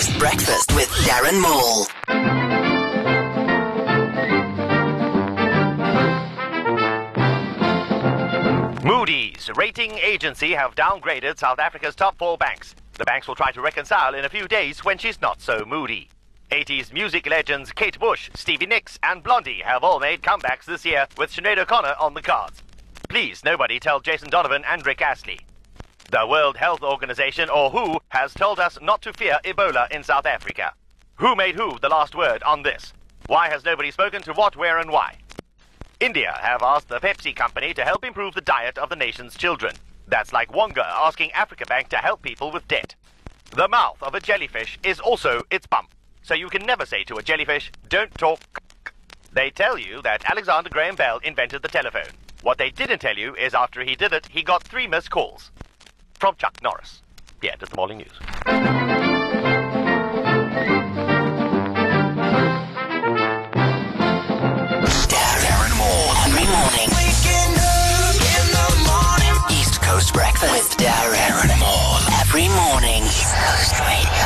Coast Breakfast with Darren Maul. Moody's rating agency have downgraded South Africa's top four banks. The banks will try to reconcile in a few days when she's not so moody. 80s music legends Kate Bush, Stevie Nicks, and Blondie have all made comebacks this year with Sinead O'Connor on the cards. Please, nobody tell Jason Donovan and Rick Astley. The World Health Organization, or WHO, has told us not to fear Ebola in South Africa. Who made who the last word on this? Why has nobody spoken to what, where, and why? India have asked the Pepsi company to help improve the diet of the nation's children. That's like Wonga asking African Bank to help people with debt. The mouth of a jellyfish is also its bump. So you can never say to a jellyfish, don't talk. They tell you that Alexander Graham Bell invented the telephone. What they didn't tell you is after he did it, he got three missed calls. From Chuck Norris. Yeah, that's the morning news. Breakfast with Darren Maul every morning. East Coast Radio.